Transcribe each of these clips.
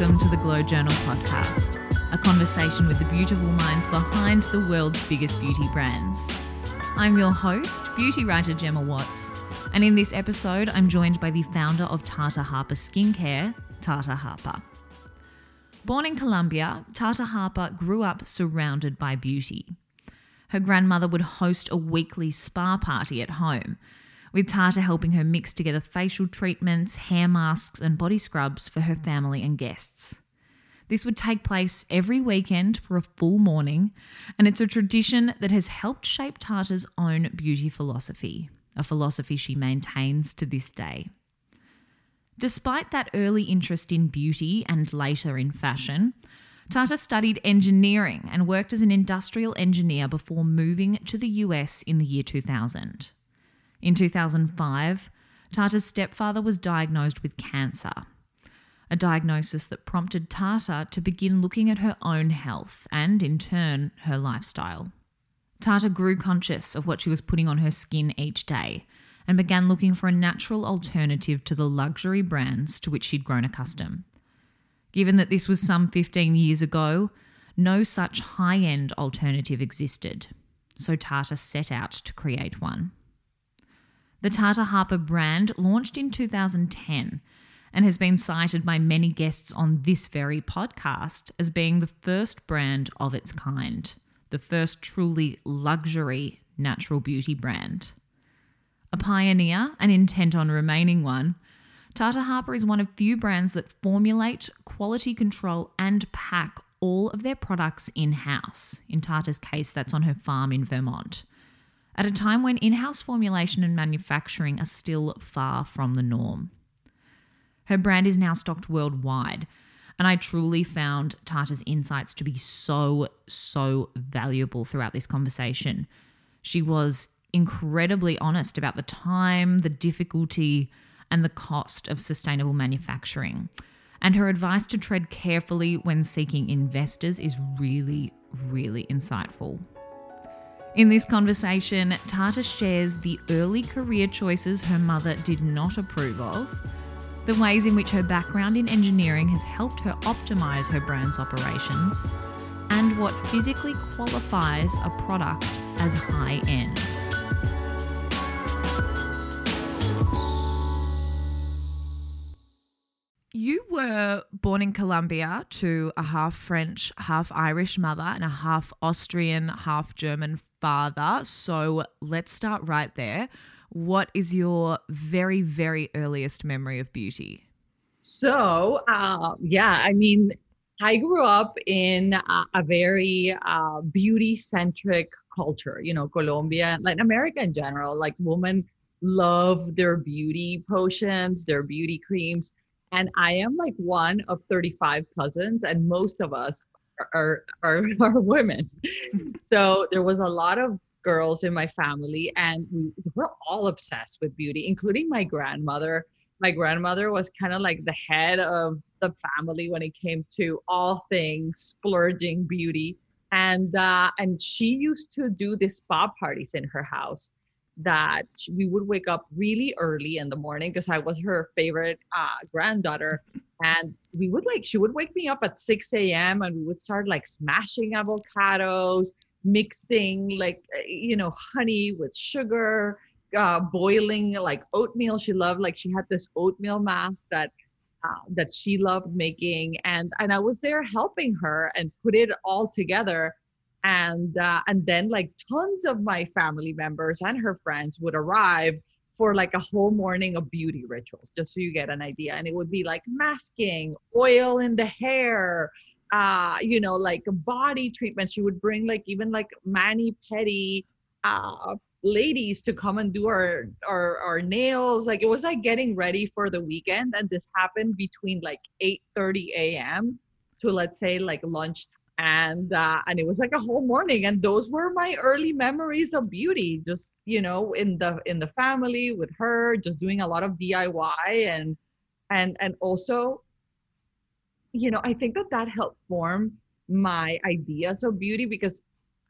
welcome to the Glow Journal podcast, a conversation with the beautiful minds behind the world's biggest beauty brands. I'm your host, beauty writer Gemma Watts, and in this episode, I'm joined by the founder of Tata Harper Skincare, Tata Harper. Born in Colombia, Tata Harper grew up surrounded by beauty. Her grandmother would host a weekly spa party at home with Tata helping her mix together facial treatments, hair masks, and body scrubs for her family and guests. This would take place every weekend for a full morning, and it's a tradition that has helped shape Tata's own beauty philosophy, a philosophy she maintains to this day. Despite that early interest in beauty and later in fashion, Tata studied engineering and worked as an industrial engineer before moving to the US in the year 2000. In 2005, Tata's stepfather was diagnosed with cancer, a diagnosis that prompted Tata to begin looking at her own health and, in turn, her lifestyle. Tata grew conscious of what she was putting on her skin each day and began looking for a natural alternative to the luxury brands to which she'd grown accustomed. Given that this was some 15 years ago, no such high end alternative existed, so Tata set out to create one. The Tata Harper brand launched in 2010 and has been cited by many guests on this very podcast as being the first brand of its kind, the first truly luxury natural beauty brand. A pioneer and intent on remaining one, Tata Harper is one of few brands that formulate, quality control, and pack all of their products in house. In Tata's case, that's on her farm in Vermont at a time when in house formulation and manufacturing are still far from the norm. Her brand is now stocked worldwide, and I truly found Tata's insights to be so, so valuable throughout this conversation. She was incredibly honest about the time, the difficulty, and the cost of sustainable manufacturing. And her advice to tread carefully when seeking investors is really, really insightful. In this conversation, Tata shares the early career choices her mother did not approve of, the ways in which her background in engineering has helped her optimize her brand's operations, and what physically qualifies a product as high end. You were born in Colombia to a half French, half Irish mother and a half Austrian, half German father. So let's start right there. What is your very, very earliest memory of beauty? So, uh, yeah, I mean, I grew up in a, very uh, beauty centric culture, you know, Colombia, Latin America in general. Like, women love their beauty potions, their beauty creams and I am like one of 35 cousins, and most of us are are, are women. so there was a lot of girls in my family, and we were all obsessed with beauty, including my grandmother. My grandmother was kind of like the head of the family when it came to all things splurging beauty, and uh, and she used to do these spa parties in her house that we would wake up really early in the morning because I was her favorite uh, granddaughter. And we would like, she would wake me up at 6 a.m. and we would start like smashing avocados, mixing like, uh, you know, honey with sugar, uh, boiling like oatmeal. She loved, like, she had this oatmeal mask that. Uh, that she loved making and and I was there helping her and put it all together and uh, and then like tons of my family members and her friends would arrive for like a whole morning of beauty rituals just so you get an idea. And it would be like masking oil in the hair uh you know like body treatment she would bring like even like mani pedi uh ladies to come and do our, our our nails. Like it was like getting ready for the weekend and this happened between like 8 30 a.m to let's say like lunch and uh, and it was like a whole morning and those were my early memories of beauty just you know in the in the family with her just doing a lot of diy and and and also you know i think that that helped form my ideas of beauty because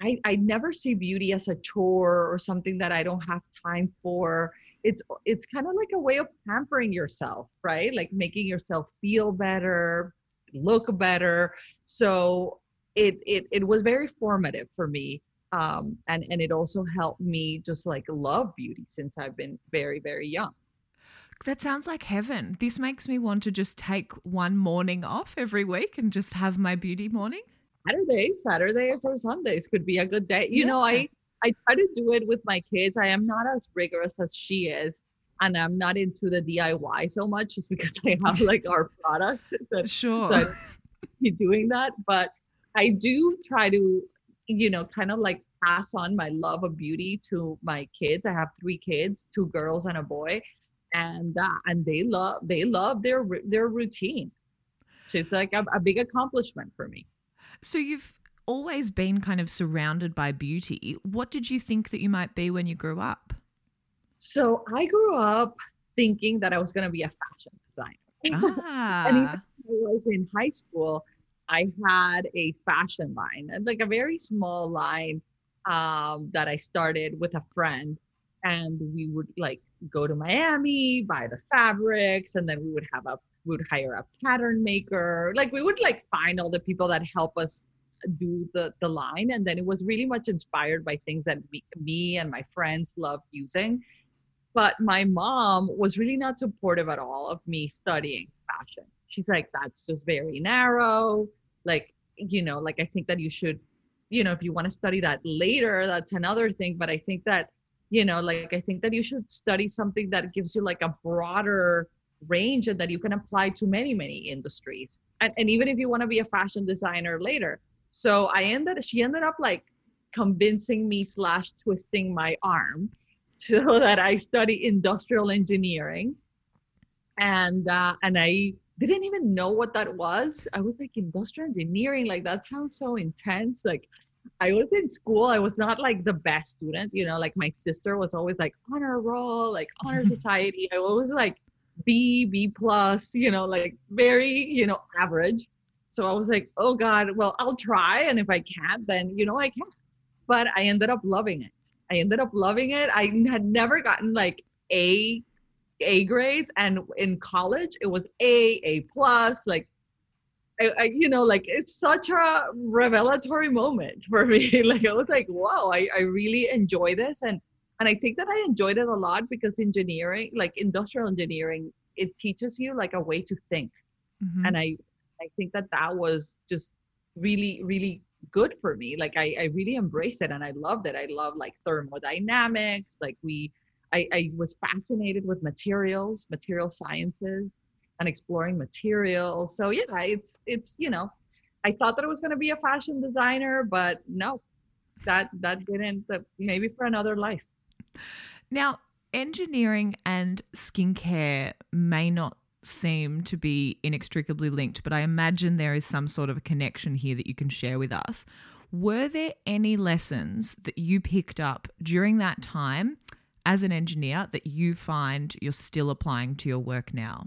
i i never see beauty as a chore or something that i don't have time for it's it's kind of like a way of pampering yourself right like making yourself feel better look better. So it it it was very formative for me. Um, and and it also helped me just like love beauty since I've been very very young. That sounds like heaven. This makes me want to just take one morning off every week and just have my beauty morning. Saturdays, Saturdays or Sundays could be a good day. You yeah. know, I I try to do it with my kids. I am not as rigorous as she is, and I'm not into the DIY so much, just because I have like our products. That, sure. So I doing that, but I do try to, you know, kind of like pass on my love of beauty to my kids. I have three kids, two girls and a boy, and uh, and they love they love their their routine. So it's like a, a big accomplishment for me. So you've always been kind of surrounded by beauty. What did you think that you might be when you grew up? So I grew up thinking that I was going to be a fashion designer. Ah. and even when I was in high school, I had a fashion line, like a very small line um, that I started with a friend. And we would like go to Miami, buy the fabrics, and then we would have a we would hire a pattern maker. Like we would like find all the people that help us do the the line and then it was really much inspired by things that me, me and my friends loved using but my mom was really not supportive at all of me studying fashion she's like that's just very narrow like you know like i think that you should you know if you want to study that later that's another thing but i think that you know like i think that you should study something that gives you like a broader range and that you can apply to many many industries and, and even if you want to be a fashion designer later so I ended, she ended up like convincing me slash twisting my arm so that I study industrial engineering. And, uh, and I didn't even know what that was. I was like, industrial engineering, like that sounds so intense. Like I was in school, I was not like the best student, you know, like my sister was always like honor roll, like honor society. I was like B, B plus, you know, like very, you know, average. So I was like, oh God, well, I'll try. And if I can't, then, you know, I can't. But I ended up loving it. I ended up loving it. I had never gotten like A, A grades. And in college, it was A, A plus. Like, I, I, you know, like it's such a revelatory moment for me. like I was like, wow, I, I really enjoy this. And and I think that I enjoyed it a lot because engineering, like industrial engineering, it teaches you like a way to think. Mm-hmm. And I I think that that was just really, really good for me. Like I, I really embraced it and I loved it. I love like thermodynamics. Like we, I, I was fascinated with materials, material sciences, and exploring materials. So yeah, it's it's you know, I thought that I was going to be a fashion designer, but no, that that didn't. maybe for another life. Now, engineering and skincare may not seem to be inextricably linked, but I imagine there is some sort of a connection here that you can share with us. Were there any lessons that you picked up during that time as an engineer that you find you're still applying to your work now?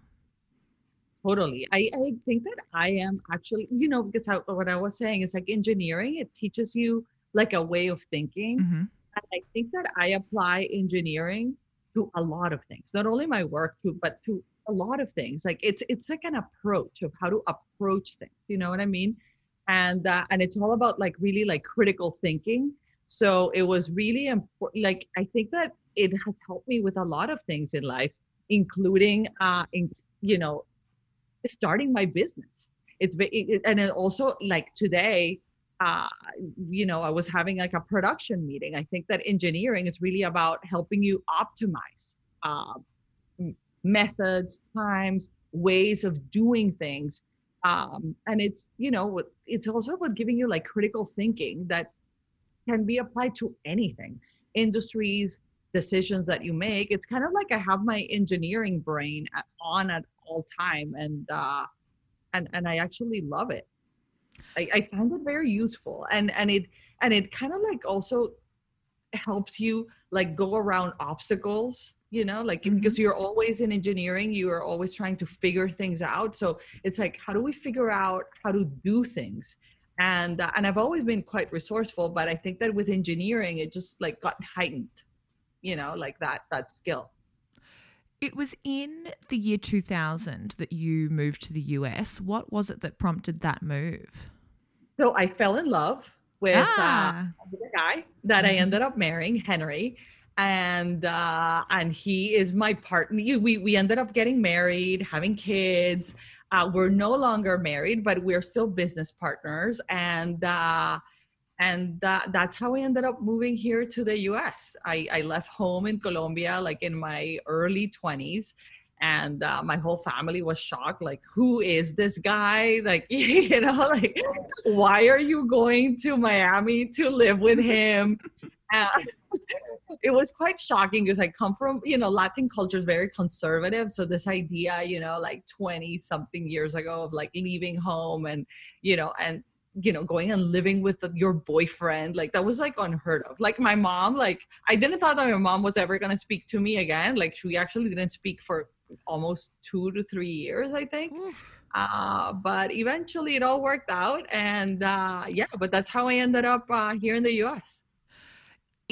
Totally. I, I think that I am actually, you know, because I, what I was saying is like engineering, it teaches you like a way of thinking. Mm-hmm. And I think that I apply engineering to a lot of things, not only my work, to, but to a lot of things like it's it's like an approach of how to approach things you know what i mean and uh, and it's all about like really like critical thinking so it was really important like i think that it has helped me with a lot of things in life including uh in you know starting my business it's it, and it also like today uh, you know, I was having like a production meeting. I think that engineering is really about helping you optimize uh, methods, times, ways of doing things. Um, and it's, you know, it's also about giving you like critical thinking that can be applied to anything, industries, decisions that you make. It's kind of like I have my engineering brain on at all time, and uh, and and I actually love it. I, I find it very useful, and and it and it kind of like also helps you like go around obstacles you know like mm-hmm. because you're always in engineering you are always trying to figure things out so it's like how do we figure out how to do things and uh, and i've always been quite resourceful but i think that with engineering it just like got heightened you know like that that skill It was in the year 2000 that you moved to the US. What was it that prompted that move? So I fell in love with, uh, ah. uh, with a guy that mm-hmm. I ended up marrying, Henry. And uh, and he is my partner. We we ended up getting married, having kids. Uh, we're no longer married, but we're still business partners. And uh, and that, that's how I ended up moving here to the US. I, I left home in Colombia like in my early 20s and uh, my whole family was shocked like who is this guy like you know like why are you going to miami to live with him it was quite shocking because i come from you know latin culture is very conservative. So this idea you know like 20 something years ago of like leaving home and you know and you know going and living with your boyfriend like that was like unheard of. Like my mom like i didn't thought that my mom was ever going to speak to me again. Like she actually didn't speak for almost two to three years i think. Uh, but eventually it all worked out and uh, yeah but that's how i ended up uh, here in the us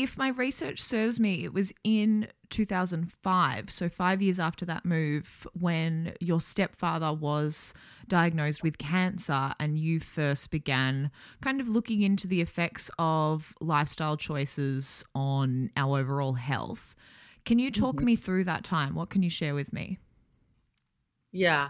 if my research serves me, it was in 2005, so five years after that move, when your stepfather was diagnosed with cancer and you first began kind of looking into the effects of lifestyle choices on our overall health. Can you talk mm-hmm. me through that time? What can you share with me? Yeah.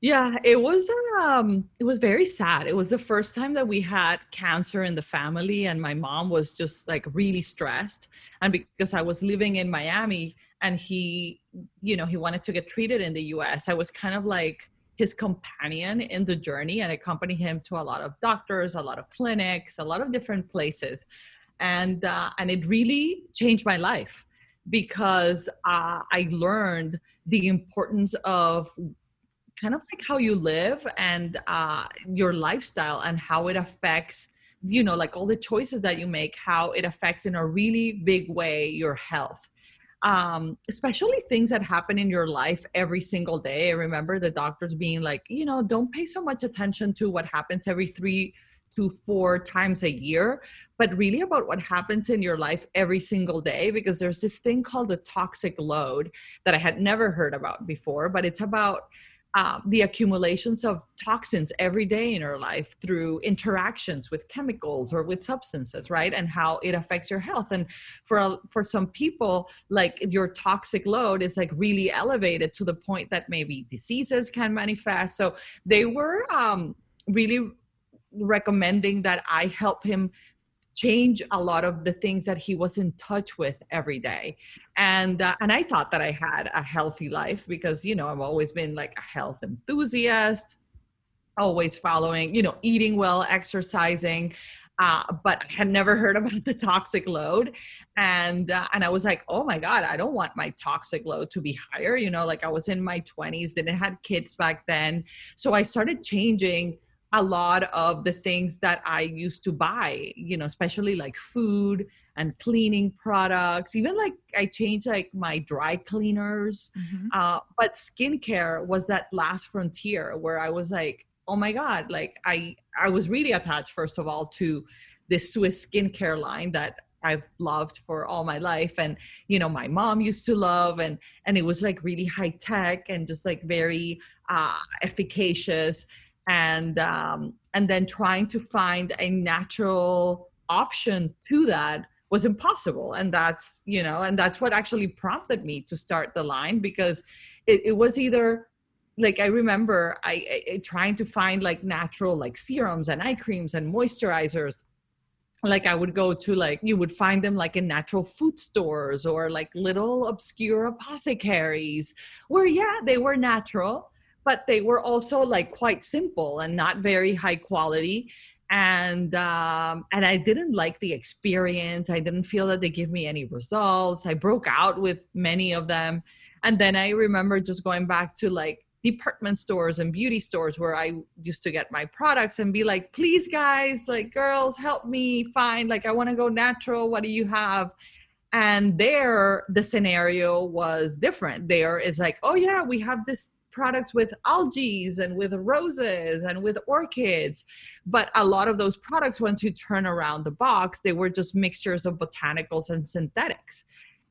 Yeah, it was um it was very sad. It was the first time that we had cancer in the family and my mom was just like really stressed and because I was living in Miami and he you know, he wanted to get treated in the US. I was kind of like his companion in the journey and accompanied him to a lot of doctors, a lot of clinics, a lot of different places. And uh, and it really changed my life because uh, I learned the importance of kind of like how you live and uh, your lifestyle and how it affects you know like all the choices that you make how it affects in a really big way your health. Um, especially things that happen in your life every single day. I remember the doctors being like you know don't pay so much attention to what happens every three to four times a year, but really about what happens in your life every single day because there's this thing called the toxic load that I had never heard about before, but it's about uh, the accumulations of toxins every day in our life through interactions with chemicals or with substances right? And how it affects your health. And for for some people like your toxic load is like really elevated to the point that maybe diseases can manifest. So they were um, really recommending that i help him change a lot of the things that he was in touch with every day and uh, and i thought that i had a healthy life because you know i've always been like a health enthusiast always following you know eating well exercising uh, but I had never heard about the toxic load, and uh, and I was like, oh my god, I don't want my toxic load to be higher. You know, like I was in my twenties, didn't had kids back then, so I started changing a lot of the things that I used to buy, you know, especially like food and cleaning products. Even like I changed like my dry cleaners. Mm-hmm. Uh, but skincare was that last frontier where I was like, oh my God, like I I was really attached, first of all, to this Swiss skincare line that I've loved for all my life and you know my mom used to love and and it was like really high tech and just like very uh efficacious and um, and then trying to find a natural option to that was impossible. And that's you know and that's what actually prompted me to start the line because it, it was either like i remember I, I, trying to find like natural like serums and eye creams and moisturizers. Like i would go to like you would find them like in natural food stores or like little obscure apothecaries where yeah they were natural but they were also like quite simple and not very high quality and um, and I didn't like the experience. I didn't feel that they give me any results. I broke out with many of them, and then I remember just going back to like department stores and beauty stores where I used to get my products and be like, please guys, like girls, help me find like I want to go natural. What do you have? And there the scenario was different. There is like, oh yeah, we have this products with algae and with roses and with orchids. But a lot of those products, once you turn around the box, they were just mixtures of botanicals and synthetics.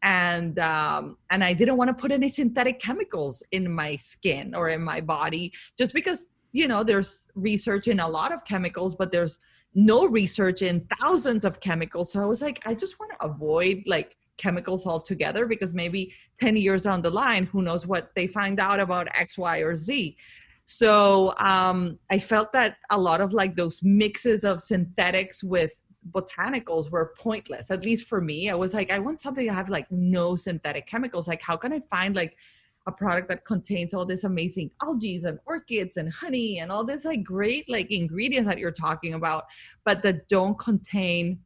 and um, and I didn't want to put any synthetic chemicals in my skin or in my body just because you know there's research in a lot of chemicals but there's no research in thousands of chemicals so I was like I just want to avoid like chemicals altogether because maybe 10 years down the line who knows what they find out about X Y or Z. So um, I felt that a lot of like those mixes of synthetics with botanicals were pointless. At least for me i was like i want something to have like no synthetic chemicals. Like how can i find like a product that contains all this amazing algae and orchids and honey and all this like great like ingredients that you're talking about but that don't contain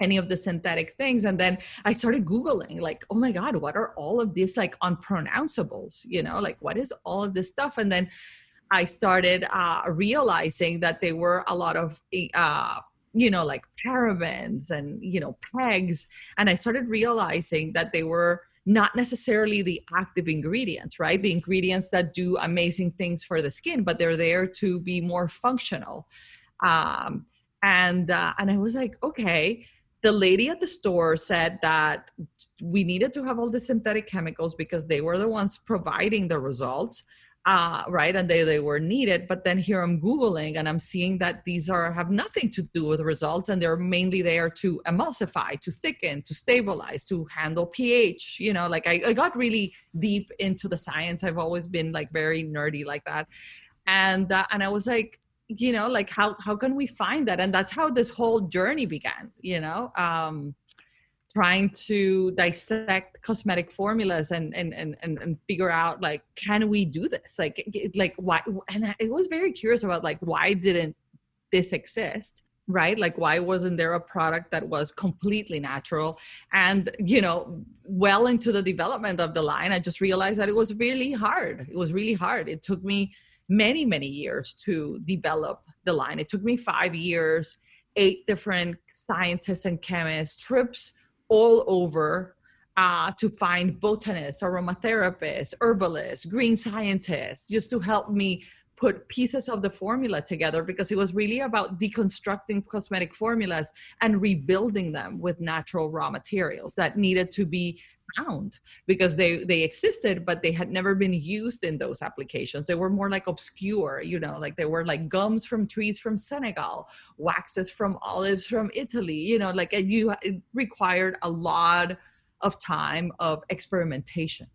any of the synthetic things. And then i started googling like oh my god what are all of these like unpronounceables? You know like what is all of this stuff? And then i started uh, realizing that there were a lot of uh, you know like parabens and you know pegs. And i started realizing that they were not necessarily the active ingredients right? The ingredients that do amazing things for the skin but they're there to be more functional. Um, and uh, and i was like okay the lady at the store said that we needed to have all the synthetic chemicals because they were the ones providing the results uh, right and they, they were needed. But then here i'm googling and i'm seeing that these are have nothing to do with results and they're mainly there to emulsify to thicken to stabilize to handle ph you know like I, I got really deep into the science. I've always been like very nerdy like that. And uh, and i was like you know like how how can we find that? And that's how this whole journey began you know um trying to dissect cosmetic formulas and and and and, and figure out like can we do this? Like like why and I was very curious about like why didn't this exist right? Like why wasn't there a product that was completely natural? And you know well into the development of the line i just realized that it was really hard. It was really hard. It took me many many years to develop the line. It took me 5 years eight different scientists and chemists trips all over uh, to find botanists, aromatherapists, herbalists, green scientists, just to help me put pieces of the formula together because it was really about deconstructing cosmetic formulas and rebuilding them with natural raw materials that needed to be found because they they existed but they had never been used in those applications they were more like obscure you know like they were like gums from trees from senegal waxes from olives from italy you know like and you it required a lot of time of experimentation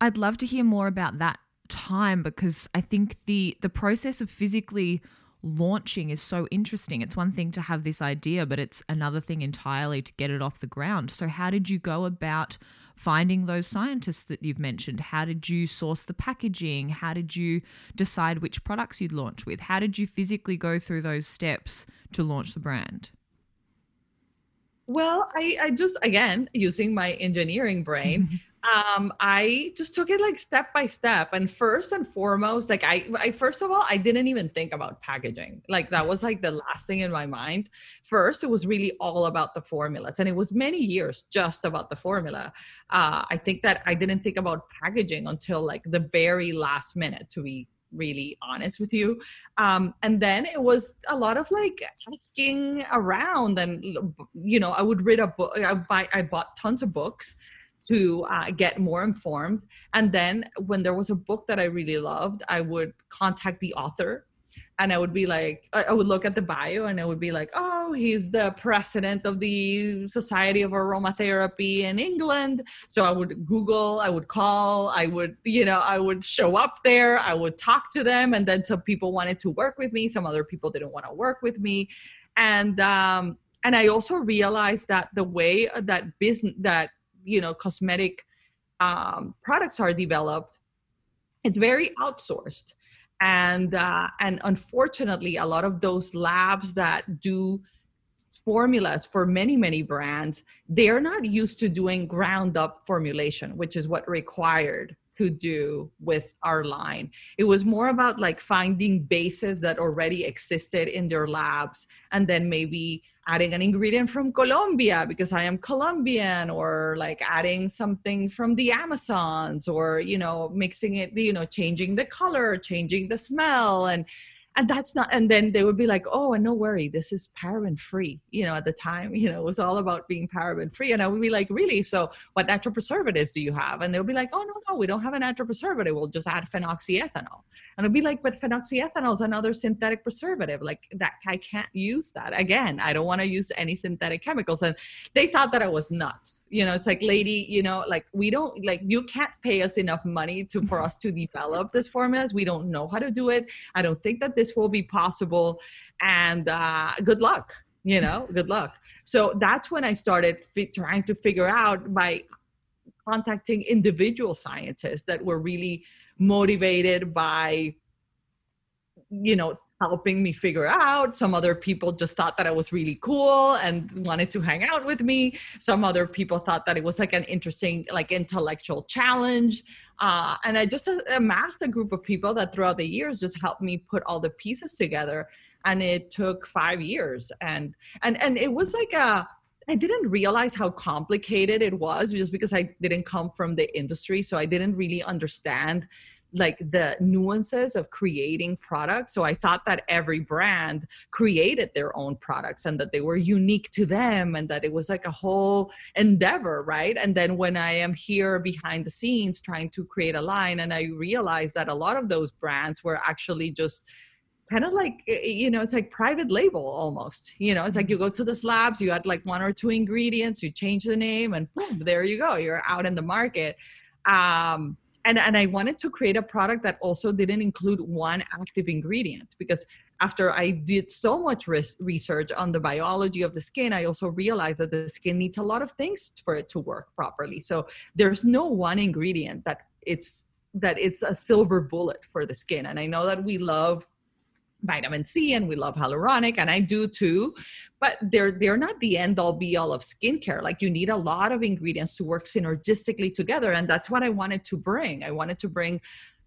i'd love to hear more about that time because i think the the process of physically launching is so interesting. It's one thing to have this idea, but it's another thing entirely to get it off the ground. So, how did you go about finding those scientists that you've mentioned? How did you source the packaging? How did you decide which products you'd launch with? How did you physically go through those steps to launch the brand? Well, I, I just, again, using my engineering brain, um i just took it like step by step and first and foremost like I, I first of all i didn't even think about packaging. Like that was like the last thing in my mind. First it was really all about the formulas and it was many years just about the formula. Uh i think that i didn't think about packaging until like the very last minute to be really honest with you. Um, and then it was a lot of like asking around and you know i would read a book i buy i bought tons of books to uh, get more informed. And then when there was a book that I really loved, I would contact the author and I would be like, I would look at the bio and I would be like, oh, he's the president of the Society of Aromatherapy in England. So I would Google, I would call, I would, you know, I would show up there, I would talk to them. And then some people wanted to work with me, some other people didn't want to work with me. And, um, and I also realized that the way that business, that you know cosmetic um, products are developed it's very outsourced. And uh, and unfortunately a lot of those labs that do formulas for many many brands they're not used to doing ground up formulation which is what required to do with our line. It was more about like finding bases that already existed in their labs and then maybe adding an ingredient from Colombia because I am Colombian, or like adding something from the Amazons, or you know, mixing it, you know, changing the color, changing the smell, and and that's not and then they would be like oh and no worry this is paraben free you know at the time you know it was all about being paraben free and i would be like really? So what natural preservatives do you have? And they'll be like oh no no we don't have a natural preservative we'll just add phenoxyethanol and it'd be like but phenoxyethanol is another synthetic preservative like that i can't use that again. I don't want to use any synthetic chemicals. And they thought that i was nuts. You know it's like lady you know like we don't like you can't pay us enough money to for us to develop this formulas we don't know how to do it. I don't think that this will be possible. And uh, good luck you know good luck. So that's when i started trying to figure out by contacting individual scientists that were really motivated by you know helping me figure out. Some other people just thought that i was really cool and wanted to hang out with me. Some other people thought that it was like an interesting like intellectual challenge. Uh, and i just amassed a group of people that throughout the years just helped me put all the pieces together. And it took five years. And and and it was like a I didn't realize how complicated it was just because I didn't come from the industry. So I didn't really understand like the nuances of creating products. So I thought that every brand created their own products and that they were unique to them and that it was like a whole endeavor, right? And then when I am here behind the scenes trying to create a line and I realized that a lot of those brands were actually just kind of like eh, eh, you know it's like private label almost you know it's like you go to the slabs you add like one or two ingredients you change the name and boom there you go you're out in the market um and and i wanted to create a product that also didn't include one active ingredient because after i did so much res- research on the biology of the skin i also realized that the skin needs a lot of things for it to work properly. So there's no one ingredient that it's that it's a silver bullet for the skin. And i know that we love vitamin C and we love hyaluronic and I do too. But they're they're not the end all be all of skincare. Like you need a lot of ingredients to work synergistically together and that's what I wanted to bring. I wanted to bring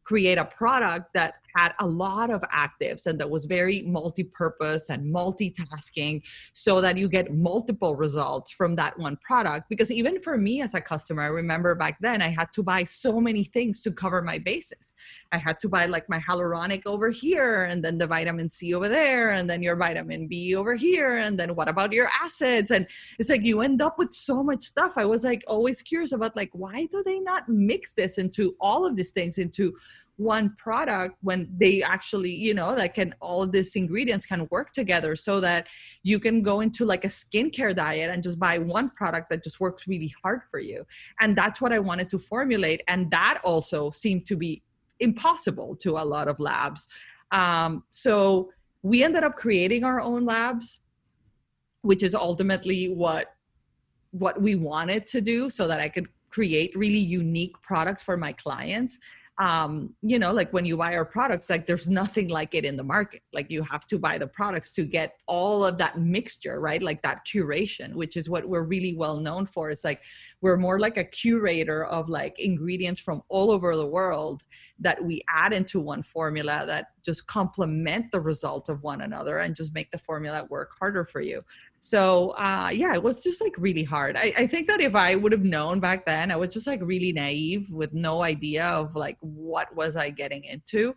create a product that had a lot of actives and that was very multi-purpose and multitasking so that you get multiple results from that one product. Because even for me as a customer i remember back then i had to buy so many things to cover my bases. I had to buy like my hyaluronic over here and then the vitamin c over there and then your vitamin b over here and then what about your acids? And it's like you end up with so much stuff. I was like always curious about like why do they not mix this into all of these things into one product when they actually you know that can all of these ingredients can work together so that you can go into like a skincare diet and just buy one product that just works really hard for you. And that's what i wanted to formulate and that also seemed to be impossible to a lot of labs. Um, so we ended up creating our own labs which is ultimately what what we wanted to do so that i could create really unique products for my clients um, you know, like when you buy our products, like there's nothing like it in the market. Like you have to buy the products to get all of that mixture, right? Like that curation, which is what we're really well known for. It's like we're more like a curator of like ingredients from all over the world that we add into one formula that just complement the result of one another and just make the formula work harder for you so uh, yeah it was just like really hard I, I think that if i would have known back then i was just like really naive with no idea of like what was i getting into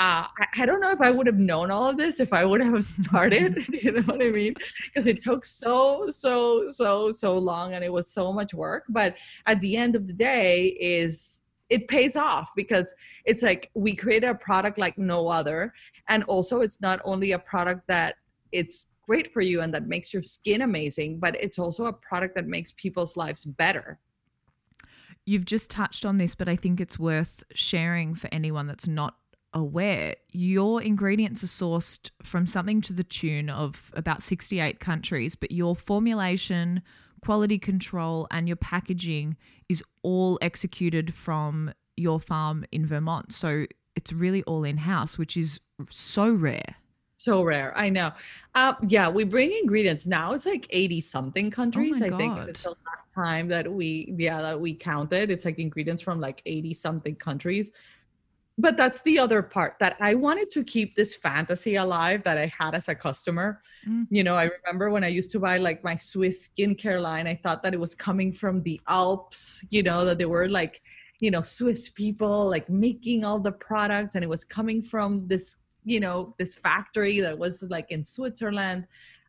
uh, I, I, don't know if I would have known all of this if I would have started. you know what I mean? Because it took so, so, so, so long, and it was so much work. But at the end of the day, is it pays off because it's like we create a product like no other, and also it's not only a product that it's great for you and that makes your skin amazing, but it's also a product that makes people's lives better. You've just touched on this, but I think it's worth sharing for anyone that's not aware. Your ingredients are sourced from something to the tune of about 68 countries, but your formulation, quality control, and your packaging is all executed from your farm in Vermont. So it's really all in house, which is so rare so rare i know. Uh, yeah we bring ingredients. Now it's like 80 something countries oh i think it's the last time that we yeah that we counted. It's like ingredients from like 80 something countries. But that's the other part that i wanted to keep this fantasy alive that i had as a customer. Mm. you know i remember when i used to buy like my swiss skincare line i thought that it was coming from the alps you know that they were like you know swiss people like making all the products and it was coming from this you know this factory that was like in switzerland.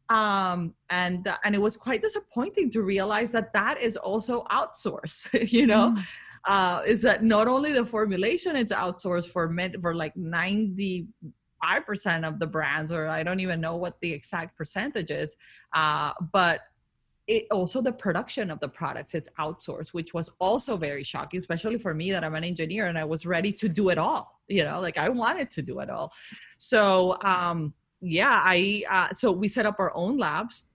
Um, and uh, and it was quite disappointing to realize that that is also outsourced you know? Mm. uh, is that not only the formulation it's outsourced for med- for like 95% of the brands or i don't even know what the exact percentage is. Uh, but it, also the production of the products it's outsourced which was also very shocking especially for me that i'm an engineer and i was ready to do it all you know like i wanted to do it all. So um yeah i uh, so we set up our own labs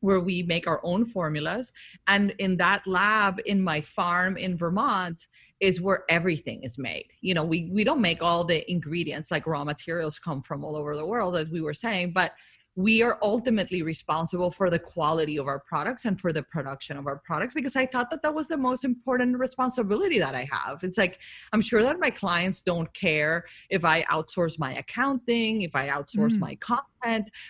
where we make our own formulas. And in that lab in my farm in vermont is where everything is made. You know we we don't make all the ingredients like raw materials come from all over the world as we were saying but we are ultimately responsible for the quality of our products and for the production of our products because I thought that that was the most important responsibility that I have. It's like, I'm sure that my clients don't care if I outsource my accounting, if I outsource mm. my content,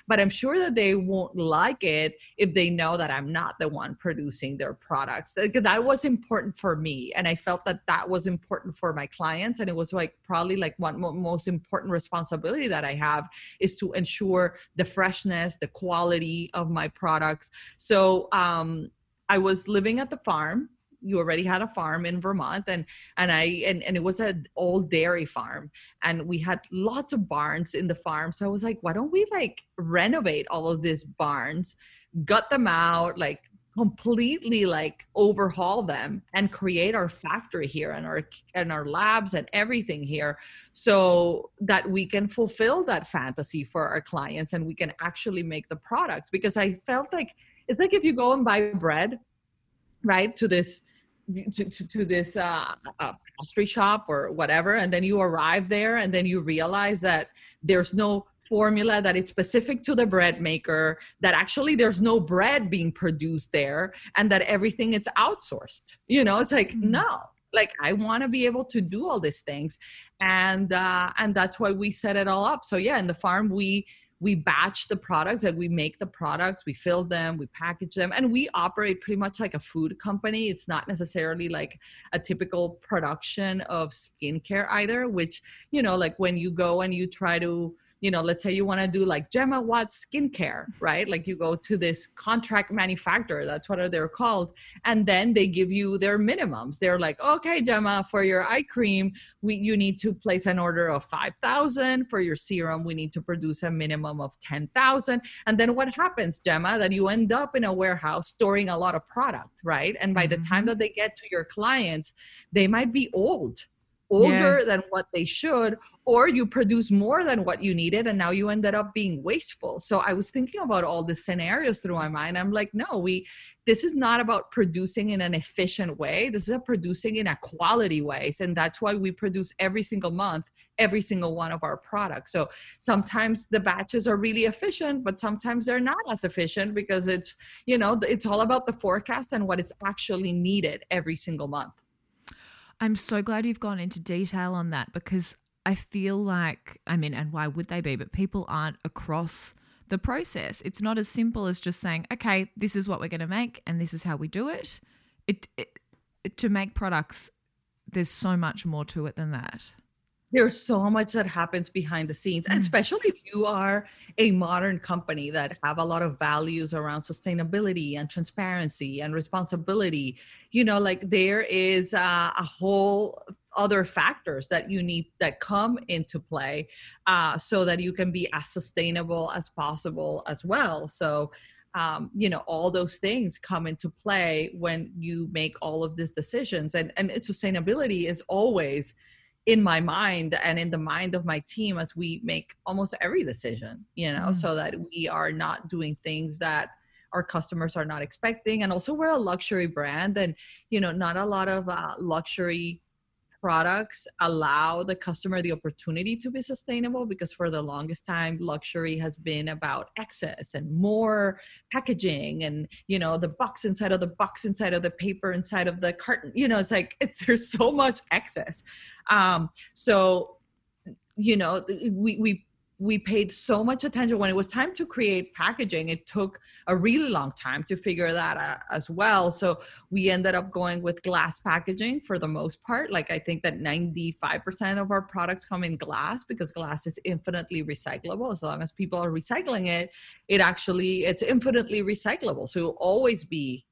but I'm sure that they won't like it if they know that I'm not the one producing their products. That was important for me. And I felt that that was important for my clients. And it was like probably like one most important responsibility that I have is to ensure the freshness, the quality of my products. So um, I was living at the farm. You already had a farm in Vermont, and and I and, and it was an old dairy farm, and we had lots of barns in the farm. So I was like, why don't we like renovate all of these barns, gut them out, like completely like overhaul them and create our factory here and our and our labs and everything here so that we can fulfill that fantasy for our clients and we can actually make the products because i felt like it's like if you go and buy bread right to this to, to, to this uh, uh, pastry shop or whatever and then you arrive there and then you realize that there's no formula that it's specific to the bread maker that actually there's no bread being produced there and that everything it's outsourced. You know it's like mm-hmm. no. Like i want to be able to do all these things. And uh and that's why we set it all up. So yeah in the farm we we batch the products like we make the products we fill them we package them and we operate pretty much like a food company. It's not necessarily like a typical production of skincare either which you know like when you go and you try to you know, let's say you want to do like Gemma Watts skincare, right? Like you go to this contract manufacturer, that's what they're called, and then they give you their minimums. They're like, okay, Gemma, for your eye cream, we you need to place an order of five thousand. For your serum, we need to produce a minimum of ten thousand. And then what happens, Gemma? That you end up in a warehouse storing a lot of product, right? And by mm-hmm. the time mm-hmm. that they get to your clients, they might be old older yeah. than what they should or you produce more than what you needed and now you ended up being wasteful. So i was thinking about all the scenarios through my mind. I'm like no we this is not about producing in an efficient way. This is a producing in a quality ways and that's why we produce every single month every single one of our products. So sometimes the batches are really efficient but sometimes they're not as efficient because it's you know it's all about the forecast and what is actually needed every single month I'm so glad you've gone into detail on that because I feel like, I mean, and why would they be? But people aren't across the process. It's not as simple as just saying, okay, this is what we're going to make and this is how we do it. It, it, to make products, there's so much more to it than that there's so much that happens behind the scenes and mm. especially if you are a modern company that have a lot of values around sustainability and transparency and responsibility you know like there is uh, a whole other factors that you need that come into play uh, so that you can be as sustainable as possible as well so um, you know all those things come into play when you make all of these decisions and and sustainability is always in my mind and in the mind of my team as we make almost every decision you know mm. so that we are not doing things that our customers are not expecting and also we're a luxury brand and you know not a lot of uh, luxury products allow the customer the opportunity to be sustainable because for the longest time luxury has been about excess and more packaging and you know the box inside of the box inside of the paper inside of the carton you know it's like it's there's so much excess. Um so you know we we we paid so much attention. When it was time to create packaging it took a really long time to figure that out as well. So we ended up going with glass packaging for the most part. Like i think that 95% of our products come in glass because glass is infinitely recyclable. As long as people are recycling it it actually it's infinitely recyclable. So it'll always be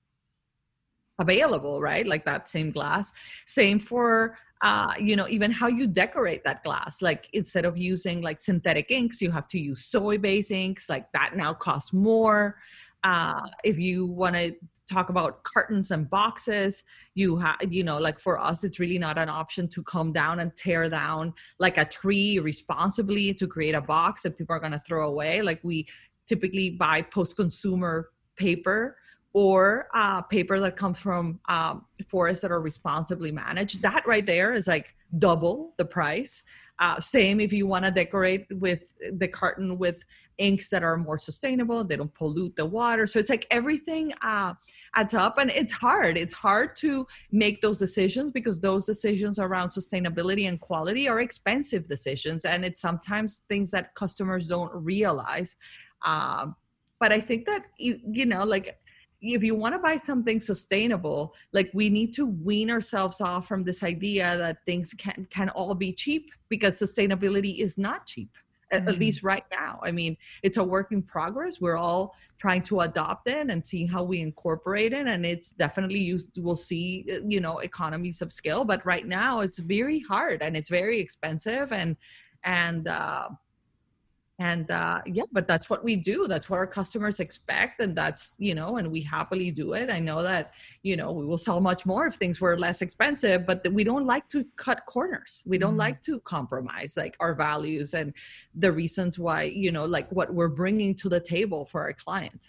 available right like that same glass same for uh, you know, even how you decorate that glass. Like instead of using like synthetic inks, you have to use soy-based inks. Like that now costs more. Uh, if you want to talk about cartons and boxes, you have, you know, like for us, it's really not an option to come down and tear down like a tree responsibly to create a box that people are going to throw away. Like we typically buy post-consumer paper or uh, paper that comes from um, forests that are responsibly managed. That right there is like double the price. Uh, same if you want to decorate with the carton with inks that are more sustainable, they don't pollute the water. So it's like everything uh, adds up, and it's hard. It's hard to make those decisions because those decisions around sustainability and quality are expensive decisions, and it's sometimes things that customers don't realize. Uh, but I think that you, you know, like if you want to buy something sustainable like we need to wean ourselves off from this idea that things can can all be cheap because sustainability is not cheap at, mm-hmm. at least right now i mean it's a work in progress we're all trying to adopt it and see how we incorporate it and it's definitely you will see you know economies of scale but right now it's very hard and it's very expensive and and uh and uh, yeah but that's what we do. That's what our customers expect and that's you know and we happily do it. I know that you know we will sell much more if things were less expensive but we don't like to cut corners. We don't mm-hmm. like to compromise like our values and the reasons why you know like what we're bringing to the table for our client.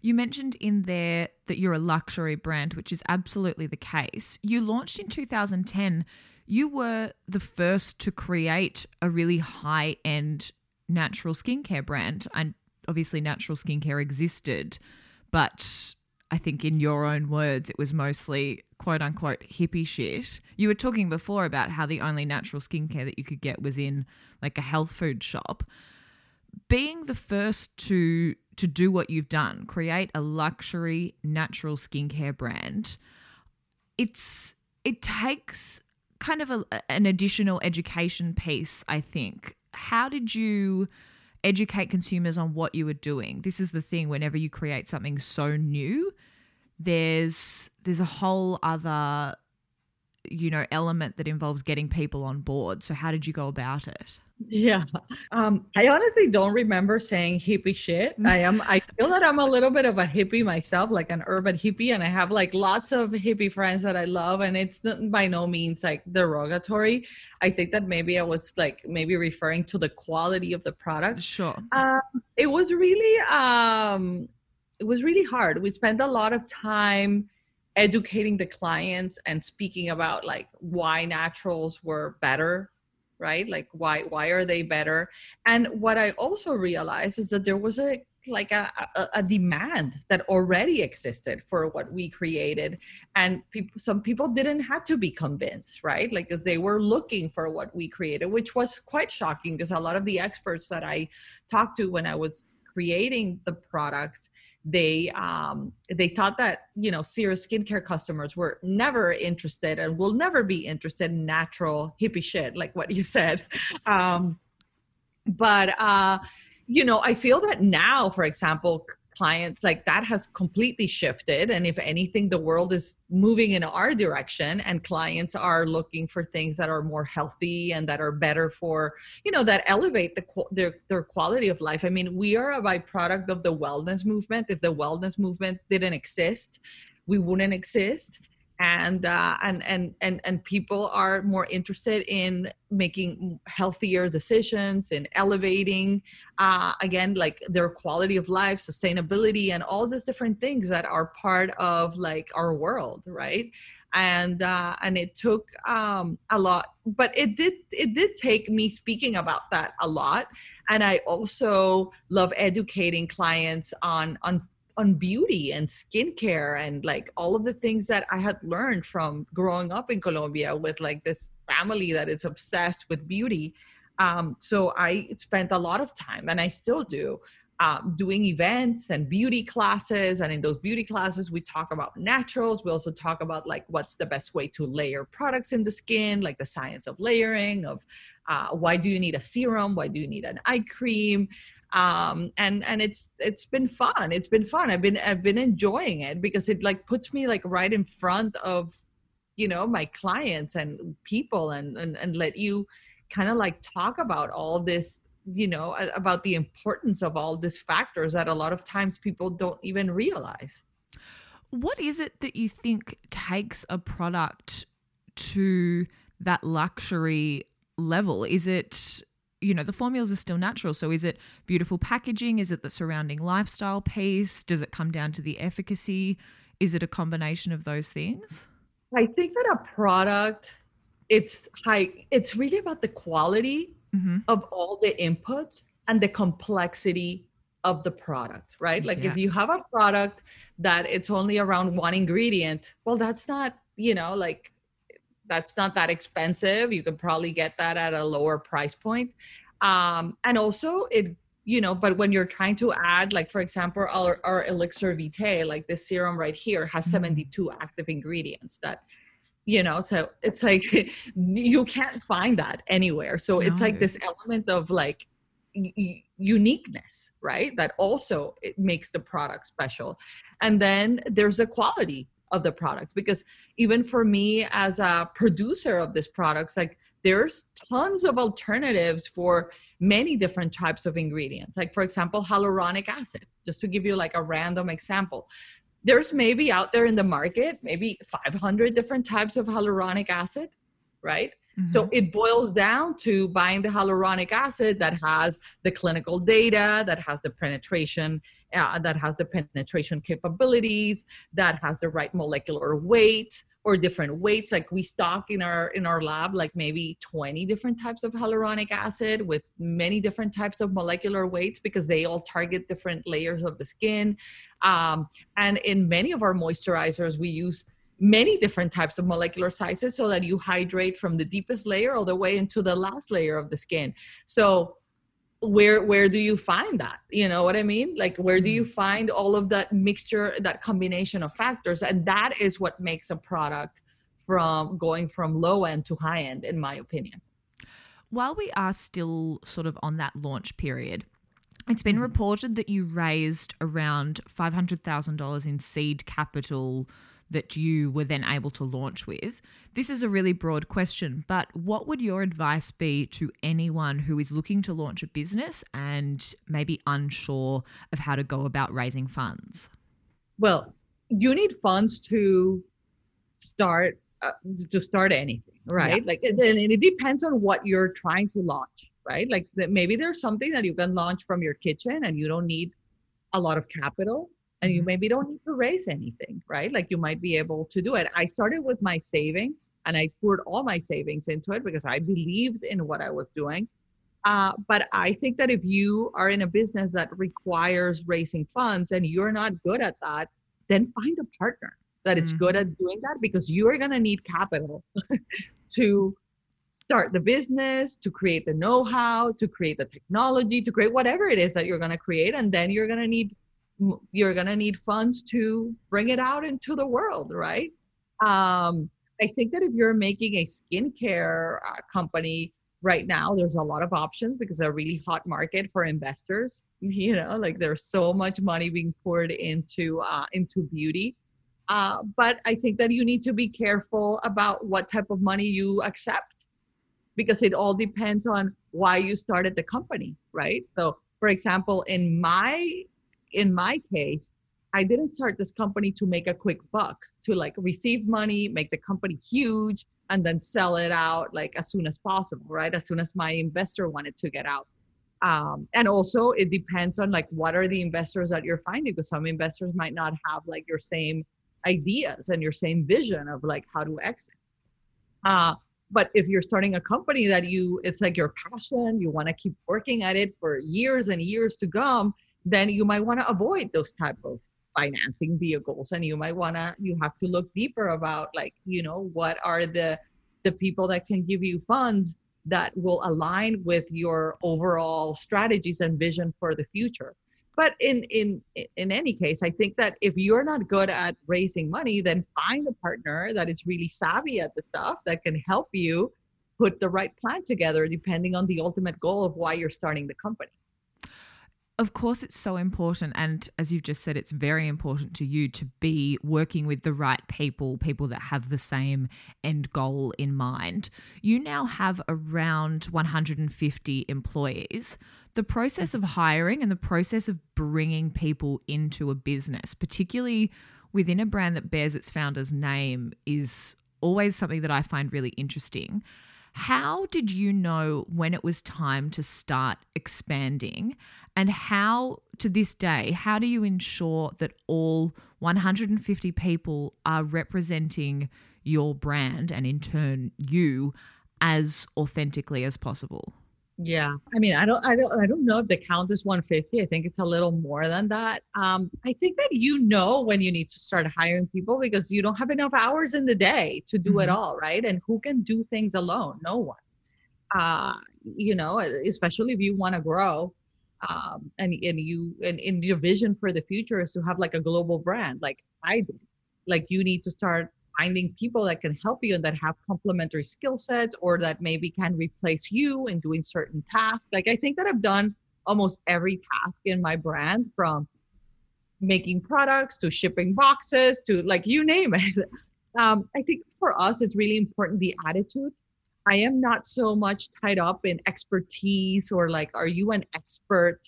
You mentioned in there that you're a luxury brand which is absolutely the case. You launched in 2010 you were the first to create a really high end natural skincare brand. And obviously, natural skincare existed, but I think in your own words, it was mostly quote unquote hippie shit. You were talking before about how the only natural skincare that you could get was in like a health food shop. Being the first to to do what you've done, create a luxury natural skincare brand, it's it takes kind of a, an additional education piece, I think, how did you educate consumers on what you were doing? This is the thing whenever you create something so new, there's there's a whole other you know element that involves getting people on board. So how did you go about it? Yeah. Um, I honestly don't remember saying hippie shit. I am I feel that I'm a little bit of a hippie myself, like an urban hippie, and I have like lots of hippie friends that I love, and it's by no means like derogatory. I think that maybe I was like maybe referring to the quality of the product. Sure. Um, it was really um it was really hard. We spent a lot of time educating the clients and speaking about like why naturals were better right? Like why why are they better? And what i also realized is that there was a like a, a, a, demand that already existed for what we created. And people some people didn't have to be convinced right? Like they were looking for what we created which was quite shocking because a lot of the experts that i talked to when i was creating the products they um, they thought that you know serious skincare customers were never interested and will never be interested in natural hippie shit like what you said. Um, but uh, you know i feel that now for example clients like that has completely shifted. And if anything the world is moving in our direction and clients are looking for things that are more healthy and that are better for you know that elevate the their, their quality of life. I mean we are a byproduct of the wellness movement. If the wellness movement didn't exist we wouldn't exist and uh, and and and and people are more interested in making healthier decisions and elevating uh, again like their quality of life sustainability and all these different things that are part of like our world right? And uh, and it took um, a lot but it did it did take me speaking about that a lot. And i also love educating clients on on on beauty and skincare and like all of the things that I had learned from growing up in Colombia with like this family that is obsessed with beauty. Um, so I spent a lot of time, and I still do, uh, doing events and beauty classes. And in those beauty classes, we talk about naturals. We also talk about like what's the best way to layer products in the skin, like the science of layering, of uh, why do you need a serum, why do you need an eye cream, um, and and it's it's been fun. It's been fun. I've been I've been enjoying it because it like puts me like right in front of you know my clients and people and and, and let you kind of like talk about all this you know about the importance of all these factors that a lot of times people don't even realize what is it that you think takes a product to that luxury level is it you know the formulas are still natural. So is it beautiful packaging? Is it the surrounding lifestyle piece? Does it come down to the efficacy? Is it a combination of those things? I think that a product it's high it's really about the quality mm-hmm. of all the inputs and the complexity of the product right? Like yeah. if you have a product that it's only around one ingredient well that's not you know like that's not that expensive. You could probably get that at a lower price point. Um and also it you know but when you're trying to add like for example our, our elixir vitae like this serum right here has mm-hmm. 72 active ingredients that you know so it's like you can't find that anywhere. So it's like this element of like uniqueness right? That also it makes the product special. And then there's the quality of the products. Because even for me as a producer of this products like there's tons of alternatives for many different types of ingredients. Like for example hyaluronic acid just to give you like a random example. There's maybe out there in the market maybe 500 different types of hyaluronic acid right mm-hmm. so it boils down to buying the hyaluronic acid that has the clinical data that has the penetration uh, that has the penetration capabilities that has the right molecular weight or different weights like we stock in our in our lab like maybe 20 different types of hyaluronic acid with many different types of molecular weights because they all target different layers of the skin um, and in many of our moisturizers we use many different types of molecular sizes so that you hydrate from the deepest layer all the way into the last layer of the skin. So where where do you find that? You know what i mean? Like where do you mm. find all of that mixture that combination of factors? And that is what makes a product from going from low end to high end in my opinion. While we are still sort of on that launch period it's been mm-hmm. reported that you raised around $500,000 in seed capital that you were then able to launch with. This is a really broad question, but what would your advice be to anyone who is looking to launch a business and maybe unsure of how to go about raising funds? Well, you need funds to start uh, to start anything, right? Yeah. Like, and it depends on what you're trying to launch, right? Like, maybe there's something that you can launch from your kitchen and you don't need a lot of capital and you mm-hmm. maybe don't need to raise anything, right? Like you might be able to do it. I started with my savings and I poured all my savings into it because I believed in what I was doing. Uh, but I think that if you are in a business that requires raising funds and you're not good at that, then find a partner that is mm-hmm. good at doing that because you are going to need capital to start the business, to create the know how, to create the technology, to create whatever it is that you're going to create. And then you're going to need you're going to need funds to bring it out into the world, right? Um, I think that if you're making a skincare uh, company right now, there's a lot of options because a really hot market for investors. You know, like there's so much money being poured into uh, into beauty. Uh, but I think that you need to be careful about what type of money you accept because it all depends on why you started the company, right? So, for example, in my in my case, I didn't start this company to make a quick buck, to like receive money, make the company huge, and then sell it out like as soon as possible, right? As soon as my investor wanted to get out. Um, and also, it depends on like what are the investors that you're finding, because some investors might not have like your same ideas and your same vision of like how to exit. Uh, but if you're starting a company that you, it's like your passion, you want to keep working at it for years and years to come then you might want to avoid those type of financing vehicles and you might want to you have to look deeper about like you know what are the the people that can give you funds that will align with your overall strategies and vision for the future. But in in in any case i think that if you're not good at raising money then find a partner that is really savvy at the stuff that can help you put the right plan together depending on the ultimate goal of why you're starting the company of course, it's so important. And as you've just said, it's very important to you to be working with the right people, people that have the same end goal in mind. You now have around 150 employees. The process of hiring and the process of bringing people into a business, particularly within a brand that bears its founder's name, is always something that I find really interesting. How did you know when it was time to start expanding? And how, to this day, how do you ensure that all 150 people are representing your brand and in turn you as authentically as possible? Yeah, I mean, I don't, I don't, I don't know if the count is 150. I think it's a little more than that. Um, I think that you know when you need to start hiring people because you don't have enough hours in the day to do mm-hmm. it all, right? And who can do things alone? No one. Uh, you know, especially if you want to grow, um, and and you and in your vision for the future is to have like a global brand, like I did. Like you need to start finding people that can help you and that have complementary skill sets or that maybe can replace you in doing certain tasks. Like I think that I've done almost every task in my brand from making products to shipping boxes to like you name it. Um, I think for us, it's really important the attitude. I am not so much tied up in expertise or like, are you an expert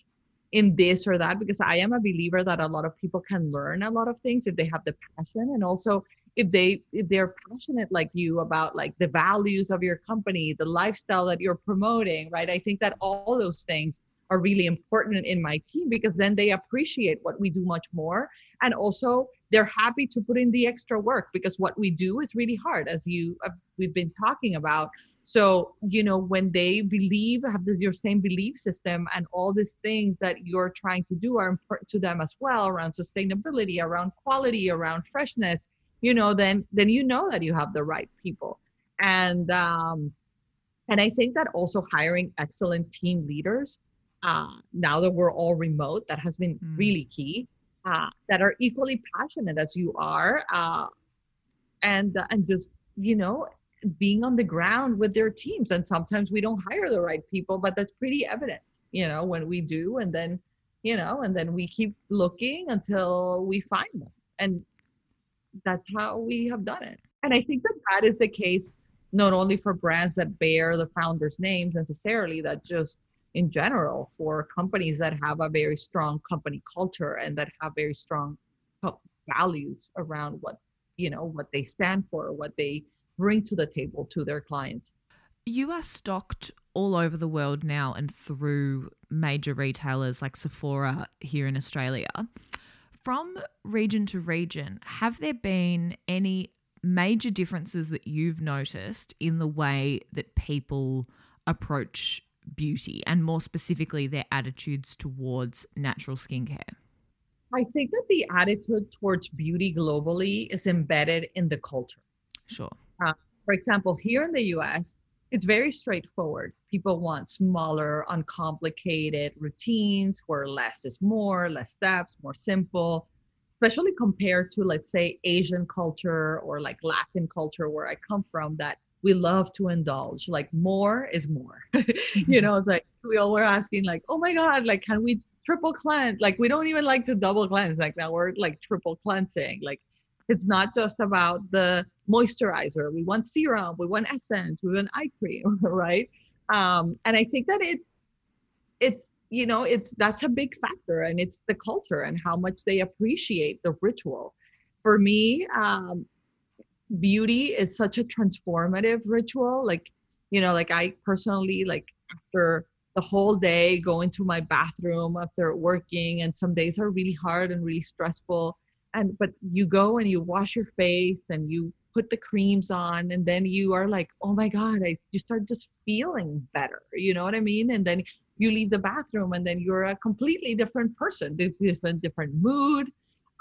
in this or that? Because I am a believer that a lot of people can learn a lot of things if they have the passion. And also, if they if they're passionate like you about like the values of your company the lifestyle that you're promoting right? I think that all those things are really important in my team because then they appreciate what we do much more. And also they're happy to put in the extra work because what we do is really hard as you uh, we've been talking about. So you know when they believe have this your same belief system and all these things that you're trying to do are important to them as well around sustainability around quality around freshness you know then then you know that you have the right people. And um and i think that also hiring excellent team leaders uh now that we're all remote that has been mm. really key uh that are equally passionate as you are uh and uh, and just you know being on the ground with their teams. And sometimes we don't hire the right people but that's pretty evident you know when we do and then you know and then we keep looking until we find them. And that's how we have done it. And I think that that is the case not only for brands that bear the founders' names necessarily, that just in general for companies that have a very strong company culture and that have very strong values around what you know what they stand for, what they bring to the table to their clients. You are stocked all over the world now and through major retailers like Sephora here in Australia. From region to region, have there been any major differences that you've noticed in the way that people approach beauty and more specifically their attitudes towards natural skincare? I think that the attitude towards beauty globally is embedded in the culture. Sure. Uh, for example, here in the US, it's very straightforward. People want smaller, uncomplicated routines where less is more, less steps, more simple, especially compared to, let's say, Asian culture or like Latin culture where I come from, that we love to indulge. Like more is more. Mm-hmm. you know, it's like we all were asking, like, oh my God, like, can we triple cleanse? Like, we don't even like to double cleanse. Like, now we're like triple cleansing. Like, it's not just about the moisturizer. We want serum, we want essence, we want eye cream, right? Um, and I think that it's it's you know it's that's a big factor, and it's the culture and how much they appreciate the ritual. For me, um, beauty is such a transformative ritual. Like you know, like I personally like after the whole day going to my bathroom after working and some days are really hard and really stressful and but you go and you wash your face and you put the creams on and then you are like oh my god I, you start just feeling better you know what i mean and then you leave the bathroom and then you're a completely different person different different mood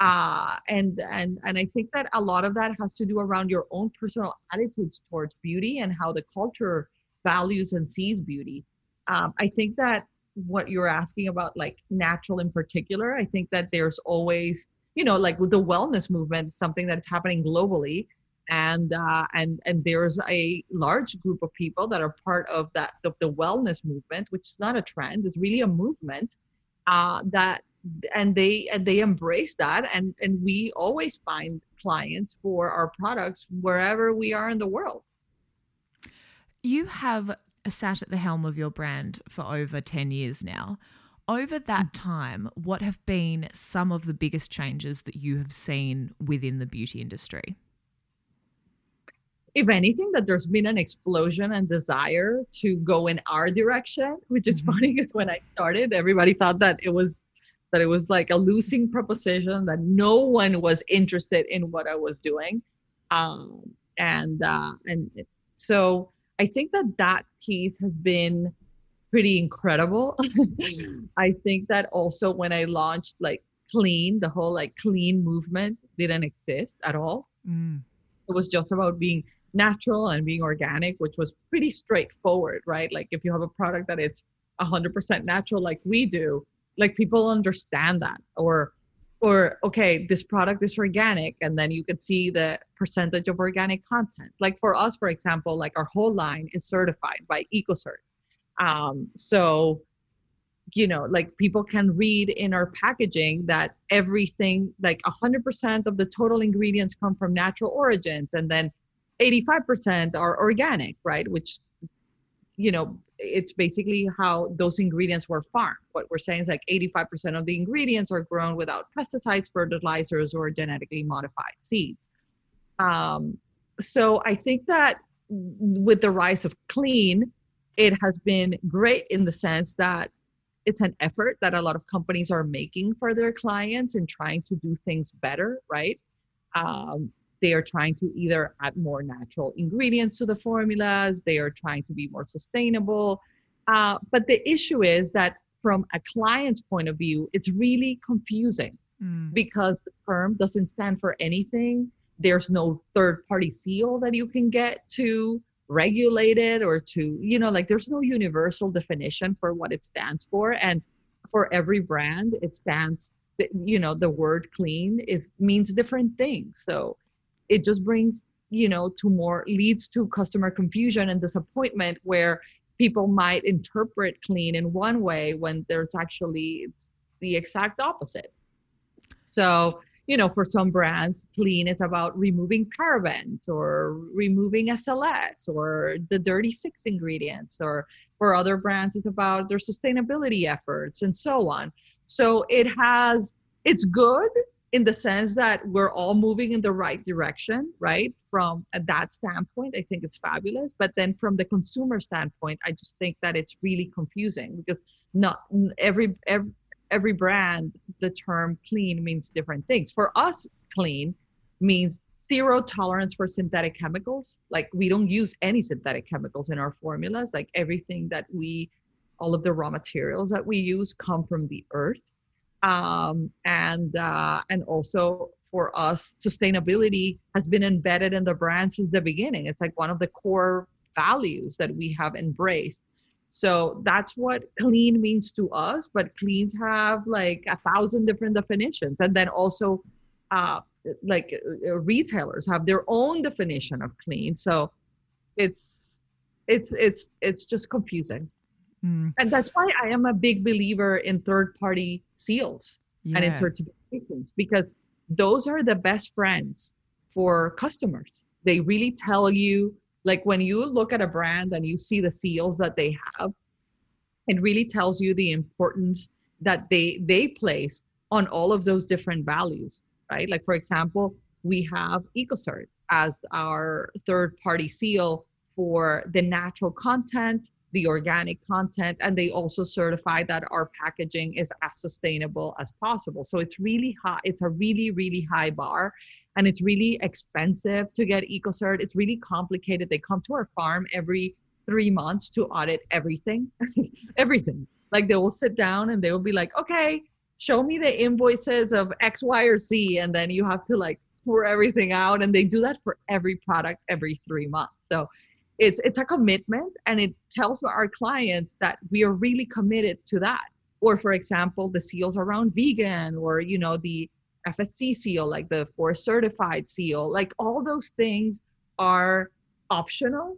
uh, and and and i think that a lot of that has to do around your own personal attitudes towards beauty and how the culture values and sees beauty. Um, I think that what you're asking about, like natural in particular, I think that there's always, you know, like with the wellness movement, something that's happening globally, and uh, and and there's a large group of people that are part of that of the wellness movement, which is not a trend; it's really a movement uh, that and they and they embrace that. And and we always find clients for our products wherever we are in the world. You have sat at the helm of your brand for over 10 years now over that mm. time what have been some of the biggest changes that you have seen within the beauty industry if anything that there's been an explosion and desire to go in our direction which is mm-hmm. funny because when i started everybody thought that it was that it was like a losing proposition that no one was interested in what I was doing. Um, and uh, and so I think that that piece has been pretty incredible. I think that also when I launched like clean, the whole like clean movement didn't exist at all. Mm. It was just about being natural and being organic, which was pretty straightforward, right? Like if you have a product that it's 100% natural, like we do, like people understand that or or okay this product is organic and then you could see the percentage of organic content like for us for example like our whole line is certified by ecocert um, so you know like people can read in our packaging that everything like 100% of the total ingredients come from natural origins and then 85% are organic right which you know it's basically how those ingredients were farmed. What we're saying is like 85% of the ingredients are grown without pesticides, fertilizers, or genetically modified seeds. Um, so I think that with the rise of clean, it has been great in the sense that it's an effort that a lot of companies are making for their clients and trying to do things better, right? Um, they are trying to either add more natural ingredients to the formulas, they are trying to be more sustainable. Uh, but the issue is that from a client's point of view, it's really confusing mm. because the firm doesn't stand for anything. There's no third party seal that you can get to regulate it or to, you know, like there's no universal definition for what it stands for. And for every brand, it stands, you know, the word clean is means different things. So it just brings you know to more leads to customer confusion and disappointment where people might interpret clean in one way when there's actually it's the exact opposite so you know for some brands clean is about removing parabens or removing sls or the dirty six ingredients or for other brands it's about their sustainability efforts and so on so it has it's good in the sense that we're all moving in the right direction, right? From that standpoint, I think it's fabulous. But then from the consumer standpoint, I just think that it's really confusing because not every every, every brand, the term clean means different things. For us, clean means zero tolerance for synthetic chemicals. Like we don't use any synthetic chemicals in our formulas. Like everything that we, all of the raw materials that we use come from the earth um, and uh, and also for us sustainability has been embedded in the brand since the beginning it's like one of the core values that we have embraced so that's what clean means to us but cleans have like a thousand different definitions and then also uh, like uh, retailers have their own definition of clean so it's it's it's it's just confusing Mm. And that's why I am a big believer in third party seals yeah. and in certifications because those are the best friends for customers. They really tell you, like when you look at a brand and you see the seals that they have, it really tells you the importance that they they place on all of those different values, right? Like for example, we have EcoCert as our third party seal for the natural content the organic content and they also certify that our packaging is as sustainable as possible so it's really high it's a really really high bar and it's really expensive to get ecocert. It's really complicated. They come to our farm every three months to audit everything everything. Like they will sit down and they will be like okay show me the invoices of x y or z and then you have to like pour everything out and they do that for every product every three months. So it's it's a commitment and it tells our clients that we are really committed to that. Or for example the seals around vegan or you know the fsc seal like the forest certified seal like all those things are optional.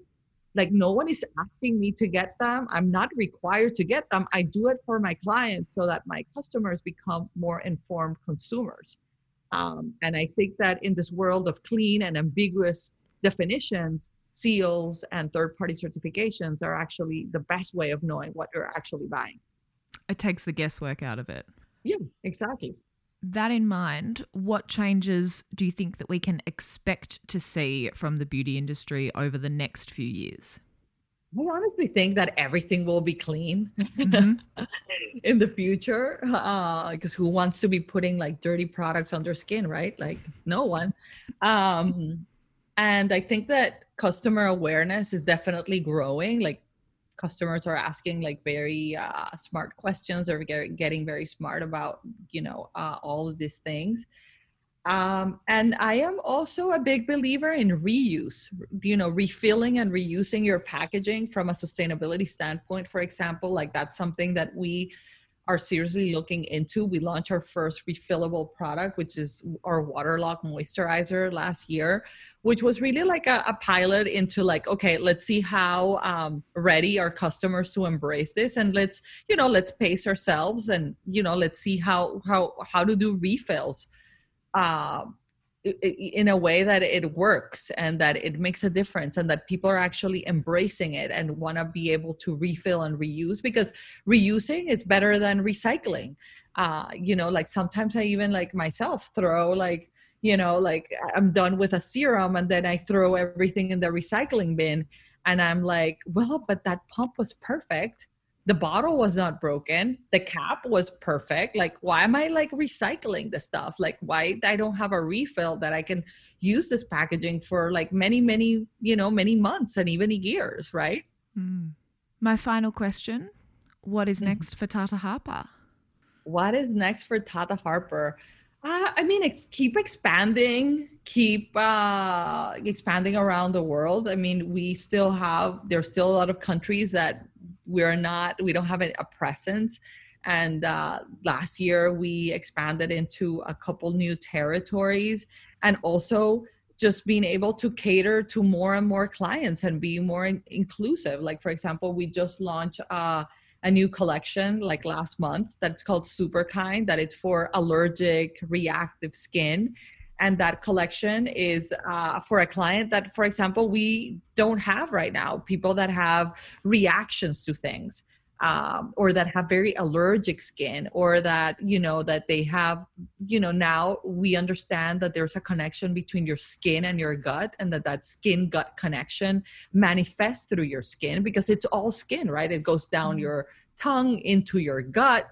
Like no one is asking me to get them. I'm not required to get them. I do it for my clients so that my customers become more informed consumers. Um, and i think that in this world of clean and ambiguous definitions seals and third party certifications are actually the best way of knowing what you're actually buying. It takes the guesswork out of it. Yeah exactly that in mind, what changes do you think that we can expect to see from the beauty industry over the next few years? I honestly think that everything will be clean mm-hmm. in the future. Because uh, who wants to be putting like dirty products on their skin, right? Like no one. Um, and I think that customer awareness is definitely growing. Like customers are asking like very uh, smart questions or getting very smart about you know uh, all of these things. Um, and i am also a big believer in reuse you know refilling and reusing your packaging from a sustainability standpoint for example like that's something that we are seriously looking into. We launched our first refillable product, which is our Waterlock moisturizer last year, which was really like a, a pilot into like, okay, let's see how um, ready our customers to embrace this, and let's you know let's pace ourselves, and you know let's see how how how to do refills. Uh, in a way that it works and that it makes a difference and that people are actually embracing it and want to be able to refill and reuse because reusing is better than recycling. Uh you know like sometimes i even like myself throw like you know like i'm done with a serum and then i throw everything in the recycling bin and i'm like well but that pump was perfect the bottle was not broken. The cap was perfect. Like why am i like recycling the stuff? Like why i don't have a refill that i can use this packaging for like many many you know many months and even years right? Mm. my final question. What is mm-hmm. next for tata harper? What is next for tata harper? Uh, I mean, ex- keep expanding, keep uh, expanding around the world. I mean, we still have, there's still a lot of countries that we're not we don't have a presence. And uh, last year we expanded into a couple new territories and also just being able to cater to more and more clients and be more in- inclusive. Like for example we just launched uh, a new collection like last month that's called super kind that it's for allergic reactive skin and that collection is uh, for a client that for example we don't have right now people that have reactions to things um, or that have very allergic skin or that you know that they have you know now we understand that there's a connection between your skin and your gut and that that skin gut connection manifests through your skin because it's all skin right it goes down mm-hmm. your tongue into your gut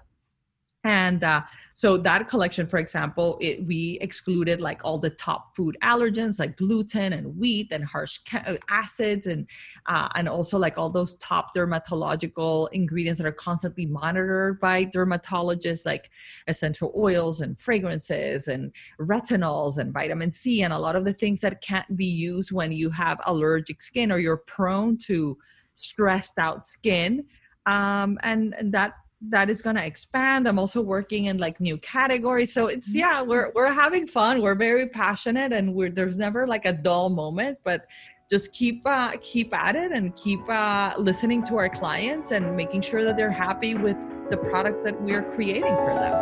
and uh, so that collection for example it, we excluded like all the top food allergens like gluten and wheat and harsh uh, acids and uh, and also like all those top dermatological ingredients that are constantly monitored by dermatologists like essential oils and fragrances and retinols and vitamin c and a lot of the things that can't be used when you have allergic skin or you're prone to stressed out skin. Um, and, and that that is going to expand. I'm also working in like new categories. So it's mm-hmm. yeah we're we're having fun. We're very passionate and we're there's never like a dull moment but just keep uh, keep at it and keep uh, listening to our clients and making sure that they're happy with the products that we're creating for them.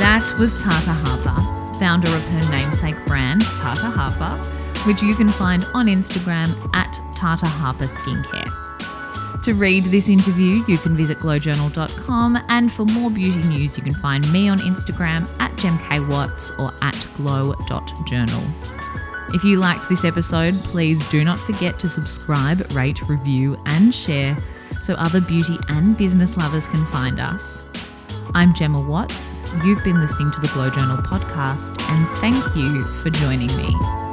That was tata harper founder of her namesake brand tata harper which you can find on instagram at tata harper skincare to read this interview, you can visit glowjournal.com, and for more beauty news, you can find me on Instagram at gemkwatts or at glow.journal. If you liked this episode, please do not forget to subscribe, rate, review, and share so other beauty and business lovers can find us. I'm Gemma Watts. You've been listening to the Glow Journal podcast, and thank you for joining me.